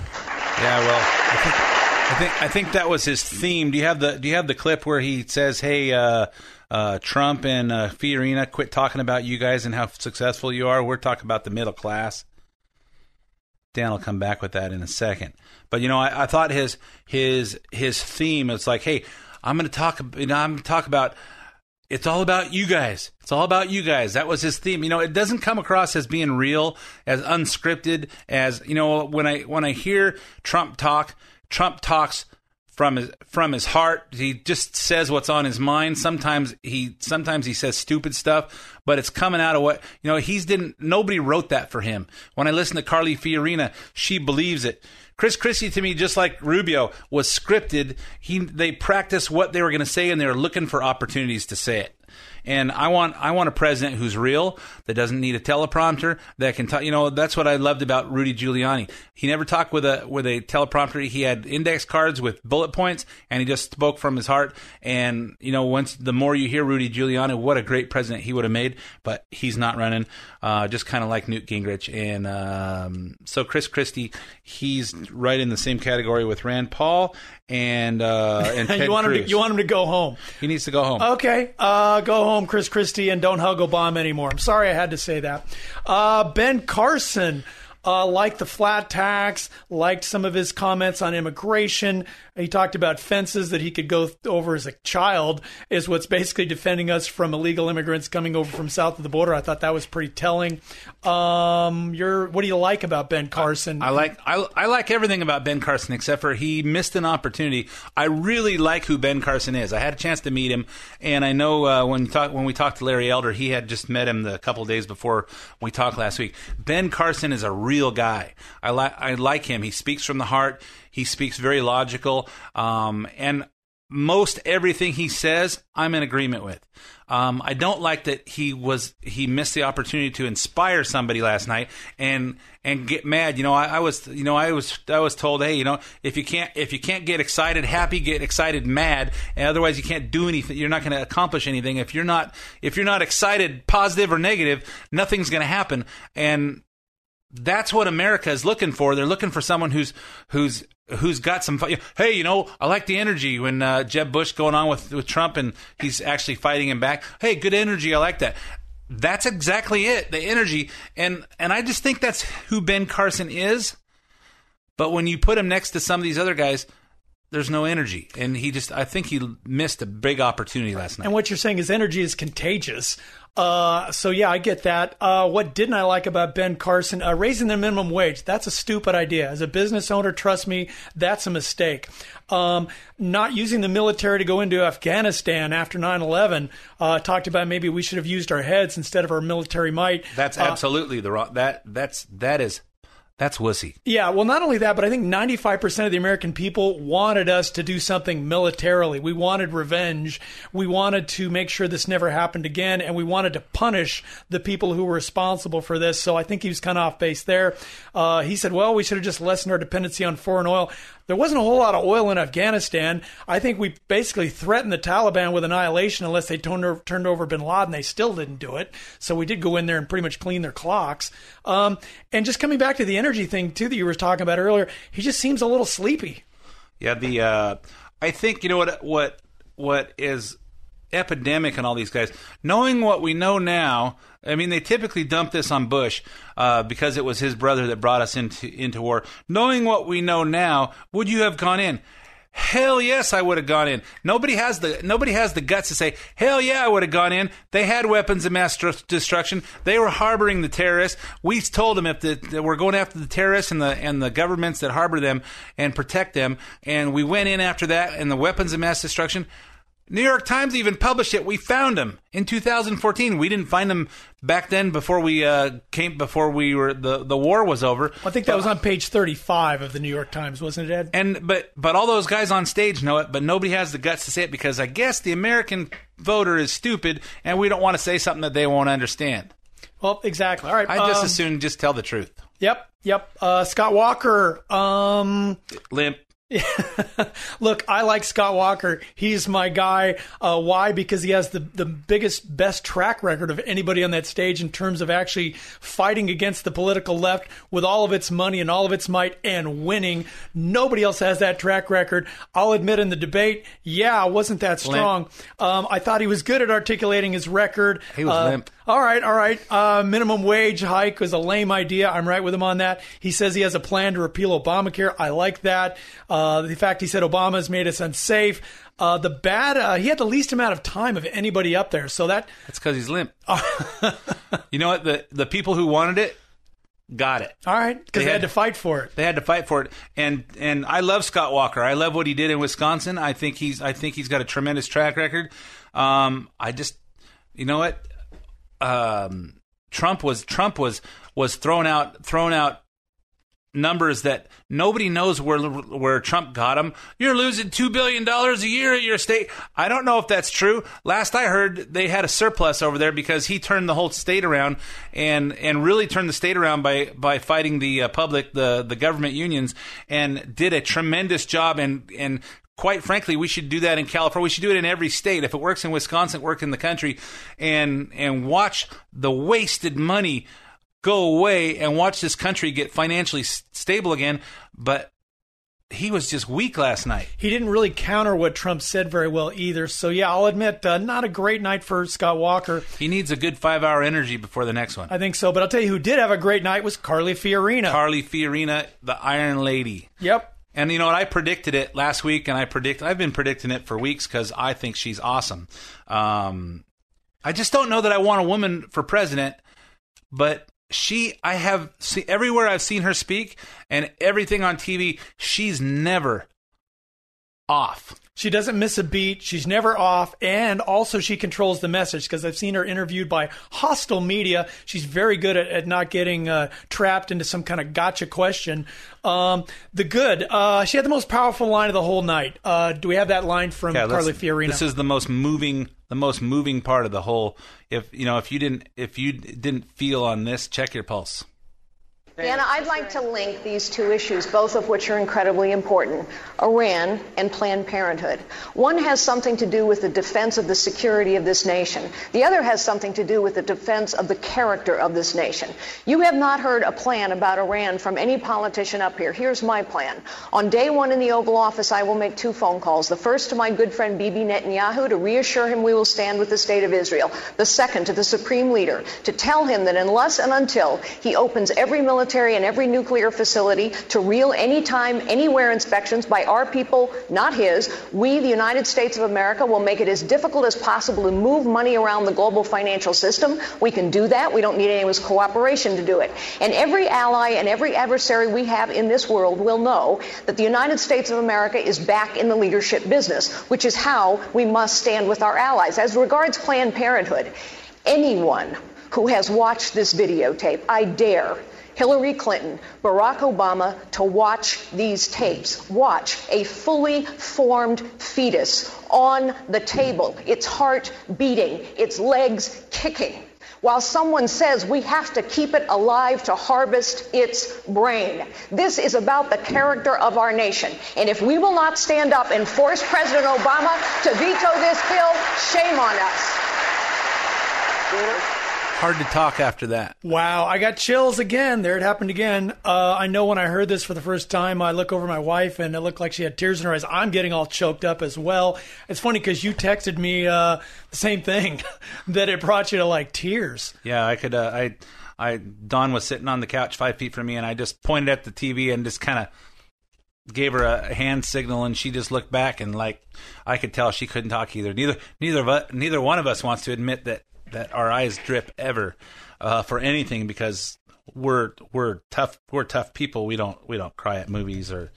Yeah, well, I think, I think I think that was his theme. Do you have the Do you have the clip where he says, "Hey, uh, uh, Trump and uh, Fiorina, quit talking about you guys and how successful you are. We're talking about the middle class." Dan will come back with that in a second. But you know, I, I thought his his his theme is like, "Hey, I'm going to talk. You know, I'm going to talk about." It's all about you guys. It's all about you guys. That was his theme. You know, it doesn't come across as being real, as unscripted, as you know. When I when I hear Trump talk, Trump talks from his from his heart. He just says what's on his mind. Sometimes he sometimes he says stupid stuff, but it's coming out of what you know. He's didn't. Nobody wrote that for him. When I listen to Carly Fiorina, she believes it. Chris Christie to me, just like Rubio, was scripted. He they practiced what they were going to say, and they were looking for opportunities to say it. And I want I want a president who's real, that doesn't need a teleprompter, that can talk. You know, that's what I loved about Rudy Giuliani. He never talked with a with a teleprompter. He had index cards with bullet points, and he just spoke from his heart. And you know, once the more you hear Rudy Giuliani, what a great president he would have made. But he's not running, uh, just kind of like Newt Gingrich. And um, so Chris Christie, he's right in the same category with Rand Paul and uh, and Ted you want him to you want him to go home. he needs to go home. Okay, uh, go home, Chris Christie, and don't hug Obama anymore. I'm sorry I had to say that. Uh, ben Carson. Uh, liked the flat tax, liked some of his comments on immigration. He talked about fences that he could go th- over as a child, is what's basically defending us from illegal immigrants coming over from south of the border. I thought that was pretty telling. Um, you're, what do you like about Ben Carson? I like I, I like everything about Ben Carson except for he missed an opportunity. I really like who Ben Carson is. I had a chance to meet him, and I know uh, when talk, when we talked to Larry Elder, he had just met him the couple days before we talked last week. Ben Carson is a real real guy. I like I like him. He speaks from the heart. He speaks very logical. Um, and most everything he says, I'm in agreement with. Um, I don't like that he was he missed the opportunity to inspire somebody last night and and get mad. You know, I, I was you know I was I was told, hey, you know, if you can't if you can't get excited, happy, get excited, mad, and otherwise you can't do anything. You're not going to accomplish anything if you're not if you're not excited, positive or negative. Nothing's going to happen. And that's what America is looking for. They're looking for someone who's who's who's got some. Hey, you know, I like the energy when uh, Jeb Bush going on with with Trump and he's actually fighting him back. Hey, good energy. I like that. That's exactly it. The energy, and and I just think that's who Ben Carson is. But when you put him next to some of these other guys, there's no energy, and he just. I think he missed a big opportunity last night. And what you're saying is energy is contagious. Uh, so yeah, I get that. Uh, what didn't I like about Ben Carson? Uh, raising the minimum wage. That's a stupid idea. As a business owner, trust me, that's a mistake. Um, not using the military to go into Afghanistan after 9/11. Uh, talked about maybe we should have used our heads instead of our military might. That's Uh, absolutely the wrong. That that's that is that's wussy. Yeah, well, not only that, but I think 95% of the American people wanted us to do something militarily. We wanted revenge. We wanted to make sure this never happened again, and we wanted to punish the people who were responsible for this. So I think he was kind of off base there. Uh, he said, well, we should have just lessened our dependency on foreign oil. There wasn't a whole lot of oil in Afghanistan. I think we basically threatened the Taliban with annihilation unless they turned over, turned over bin Laden. They still didn't do it. So we did go in there and pretty much clean their clocks. Um, and just coming back to the energy thing, too, that you were talking about earlier, he just seems a little sleepy. Yeah, the uh, I think you know what what what is epidemic in all these guys. Knowing what we know now, I mean, they typically dump this on Bush uh, because it was his brother that brought us into into war. Knowing what we know now, would you have gone in? Hell yes, I would have gone in. Nobody has the nobody has the guts to say, "Hell yeah, I would have gone in." They had weapons of mass destruction. They were harboring the terrorists. We told them if the, that we're going after the terrorists and the and the governments that harbor them and protect them, and we went in after that and the weapons of mass destruction. New York Times even published it. We found them in 2014. We didn't find them back then before we uh, came before we were the the war was over. I think that was on page 35 of the New York Times, wasn't it, Ed? And but but all those guys on stage know it, but nobody has the guts to say it because I guess the American voter is stupid, and we don't want to say something that they won't understand. Well, exactly. All right. I just um, as soon just tell the truth. Yep, yep. Uh, Scott Walker. Um, Limp. Look, I like Scott Walker. He's my guy. Uh, why? Because he has the, the biggest, best track record of anybody on that stage in terms of actually fighting against the political left with all of its money and all of its might and winning. Nobody else has that track record. I'll admit in the debate, yeah, I wasn't that strong. Um, I thought he was good at articulating his record. He was Uh, limp. All right, all right. Uh, minimum wage hike was a lame idea. I'm right with him on that. He says he has a plan to repeal Obamacare. I like that. Uh, the fact he said Obama has made us unsafe. Uh, the bad, uh, he had the least amount of time of anybody up there. So that That's because he's limp. you know what? The the people who wanted it got it. all right because they, had to fight for it. They had to fight for it, and and I love Scott Walker. I love what he did in Wisconsin. I think he's I think he's got a tremendous track record. Um, I just, you know what, um, Trump was Trump was was thrown out thrown out numbers that nobody knows where where Trump got them. You're losing two billion dollars a year at your state. I don't know if that's true. Last I heard, they had a surplus over there because he turned the whole state around and and really turned the state around by by fighting the uh, public, the the government unions, and did a tremendous job. And and quite frankly, we should do that in California. We should do it in every state. If it works in Wisconsin, work in the country, and and watch the wasted money go away and watch this country get financially s- stable again. But he was just weak last night. He didn't really counter what Trump said very well either. So yeah, I'll admit, uh, not a great night for Scott Walker. He needs a good five hour energy before the next one. I think so. But I'll tell you who did have a great night was Carly Fiorina. Carly Fiorina, the Iron Lady. Yep. And you know what? I predicted it last week, and I predict I've been predicting it for weeks because I think she's awesome. Um, I just don't know that I want a woman for president, but she, I have see everywhere I've seen her speak and everything on TV. She's never off. She doesn't miss a beat. She's never off. And also, she controls the message because I've seen her interviewed by hostile media. She's very good at, at not getting uh, trapped into some kind of gotcha question. Um, the good, uh, she had the most powerful line of the whole night. Uh, do we have that line from let's- Carly Fiorina? This is the most moving, the most moving part of the whole. If you know, if you didn't, if you didn't feel on this, check your pulse. Anna, I'd like to link these two issues, both of which are incredibly important Iran and Planned Parenthood. One has something to do with the defense of the security of this nation, the other has something to do with the defense of the character of this nation. You have not heard a plan about Iran from any politician up here. Here's my plan. On day one in the Oval Office, I will make two phone calls. The first to my good friend Bibi Netanyahu to reassure him we will stand with the state of Israel. The second to the supreme leader to tell him that unless and until he opens every military and every nuclear facility to real anytime, anywhere inspections by our people, not his, we, the United States of America, will make it as difficult as possible to move money around the global financial system. We can do that. We don't need anyone's cooperation to do it. And every ally and every adversary we have in this world will know that the United States of America is back in the leadership business, which is how we must stand with our allies. As regards Planned Parenthood, anyone who has watched this videotape, I dare Hillary Clinton, Barack Obama to watch these tapes. Watch a fully formed fetus on the table, its heart beating, its legs kicking. While someone says we have to keep it alive to harvest its brain. This is about the character of our nation. And if we will not stand up and force President Obama to veto this bill, shame on us. Hard to talk after that. Wow, I got chills again. There it happened again. Uh, I know when I heard this for the first time, I look over my wife and it looked like she had tears in her eyes. I'm getting all choked up as well. It's funny because you texted me uh, the same thing that it brought you to like tears. Yeah, I could. Uh, I, I. Dawn was sitting on the couch five feet from me, and I just pointed at the TV and just kind of gave her a hand signal, and she just looked back, and like I could tell she couldn't talk either. Neither, neither of us, neither one of us wants to admit that that our eyes drip ever uh, for anything because we're we're tough we're tough people. We don't we don't cry at movies or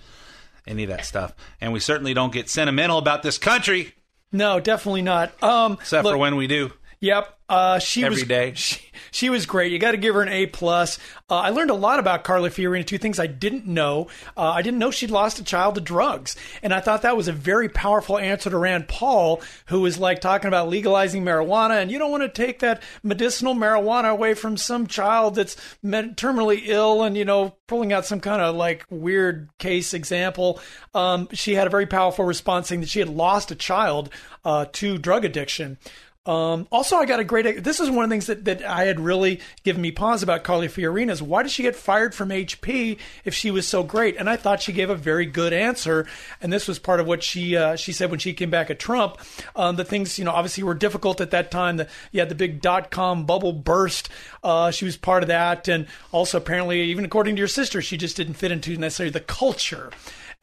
any of that stuff, and we certainly don't get sentimental about this country. No, definitely not. Um, except look- for when we do. Yep. Uh, she Every was day. She, she was great. You got to give her an A plus. Uh, I learned a lot about Carly Fiorina. Two things I didn't know. Uh, I didn't know she'd lost a child to drugs, and I thought that was a very powerful answer to Rand Paul, who was like talking about legalizing marijuana, and you don't want to take that medicinal marijuana away from some child that's med- terminally ill, and you know pulling out some kind of like weird case example. Um, she had a very powerful response saying that she had lost a child uh, to drug addiction. Um, also, I got a great. This is one of the things that, that I had really given me pause about Carly Fiorina is why did she get fired from HP if she was so great? And I thought she gave a very good answer. And this was part of what she uh, she said when she came back at Trump. Um, the things you know obviously were difficult at that time. The, you had the big dot com bubble burst. Uh, she was part of that, and also apparently, even according to your sister, she just didn't fit into necessarily the culture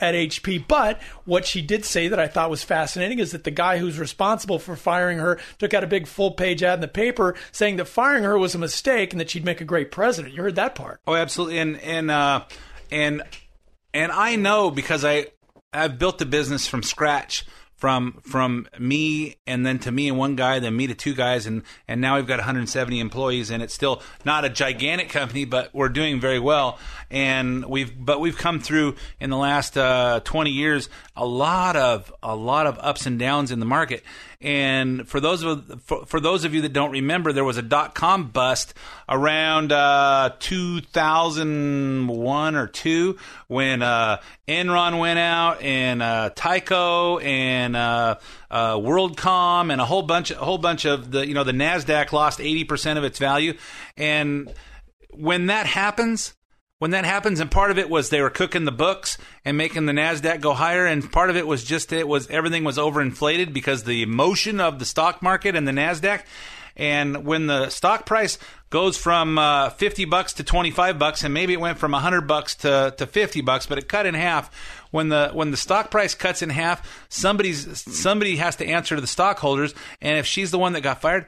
at HP. But what she did say that I thought was fascinating is that the guy who's responsible for firing her took out a big full page ad in the paper saying that firing her was a mistake and that she'd make a great president. You heard that part. Oh, absolutely. And and uh, and and I know because I I've built the business from scratch from from me and then to me and one guy then me to two guys and and now we've got 170 employees and it's still not a gigantic company but we're doing very well. And we've but we've come through in the last uh, 20 years a lot of a lot of ups and downs in the market and for those of for, for those of you that don't remember, there was a dot com bust around uh, 2001 or two when uh, Enron went out and uh, Tyco and uh, uh, WorldCom and a whole bunch a whole bunch of the you know the Nasdaq lost 80 percent of its value, and when that happens, when that happens, and part of it was they were cooking the books and making the Nasdaq go higher, and part of it was just it was everything was overinflated because the emotion of the stock market and the Nasdaq. And when the stock price goes from uh, fifty bucks to twenty five bucks, and maybe it went from hundred bucks to, to fifty bucks, but it cut in half. When the when the stock price cuts in half, somebody's somebody has to answer to the stockholders, and if she's the one that got fired,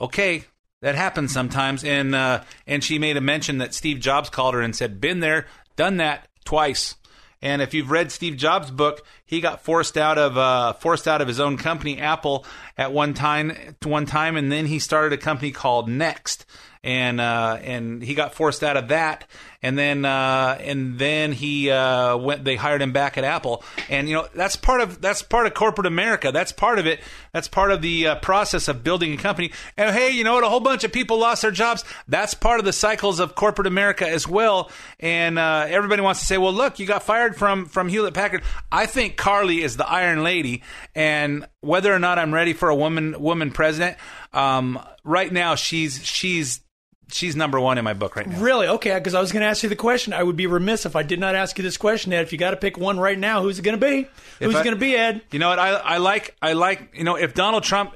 okay, that happens sometimes. And uh, and she made a mention that Steve Jobs called her and said, "Been there, done that twice." And if you've read Steve Jobs' book, he got forced out of uh, forced out of his own company, Apple, at one time. One time, and then he started a company called Next, and uh, and he got forced out of that, and then uh, and then he uh, went. They hired him back at Apple, and you know that's part of that's part of corporate America. That's part of it. That's part of the uh, process of building a company. And hey, you know what? A whole bunch of people lost their jobs. That's part of the cycles of corporate America as well. And uh, everybody wants to say, well, look, you got fired from from Hewlett Packard. I think Carly is the Iron Lady, and whether or not I'm ready for a woman woman president, um, right now she's she's she's number one in my book right now. Really? Okay, because I was going to ask you the question. I would be remiss if I did not ask you this question, Ed. If you got to pick one right now, who's it going to be? Who's going to be, Ed? You know what? I, I like I like you know if Donald Trump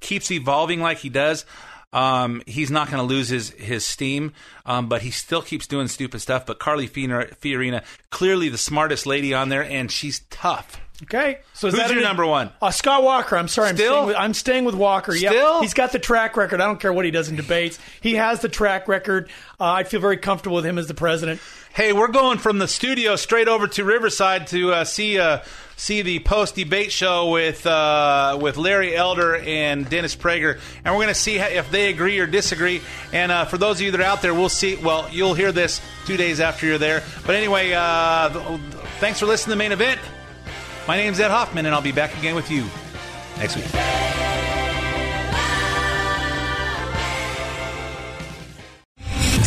keeps evolving like he does, um, he's not going to lose his his steam. Um, but he still keeps doing stupid stuff. But Carly Fiorina, Fiorina, clearly the smartest lady on there, and she's tough. Okay, so is Who's that your number one? Uh, Scott Walker. I'm sorry. I'm Still? staying with, I'm staying with Walker. Still? he's got the track record. I don't care what he does in debates. He has the track record. Uh, I feel very comfortable with him as the president. Hey, we're going from the studio straight over to Riverside to uh, see uh, see the post debate show with uh, with Larry Elder and Dennis Prager, and we're going to see how, if they agree or disagree. And uh, for those of you that are out there, we'll see. Well, you'll hear this two days after you're there. But anyway, uh, th- thanks for listening to the main event. My name's Ed Hoffman, and I'll be back again with you next week.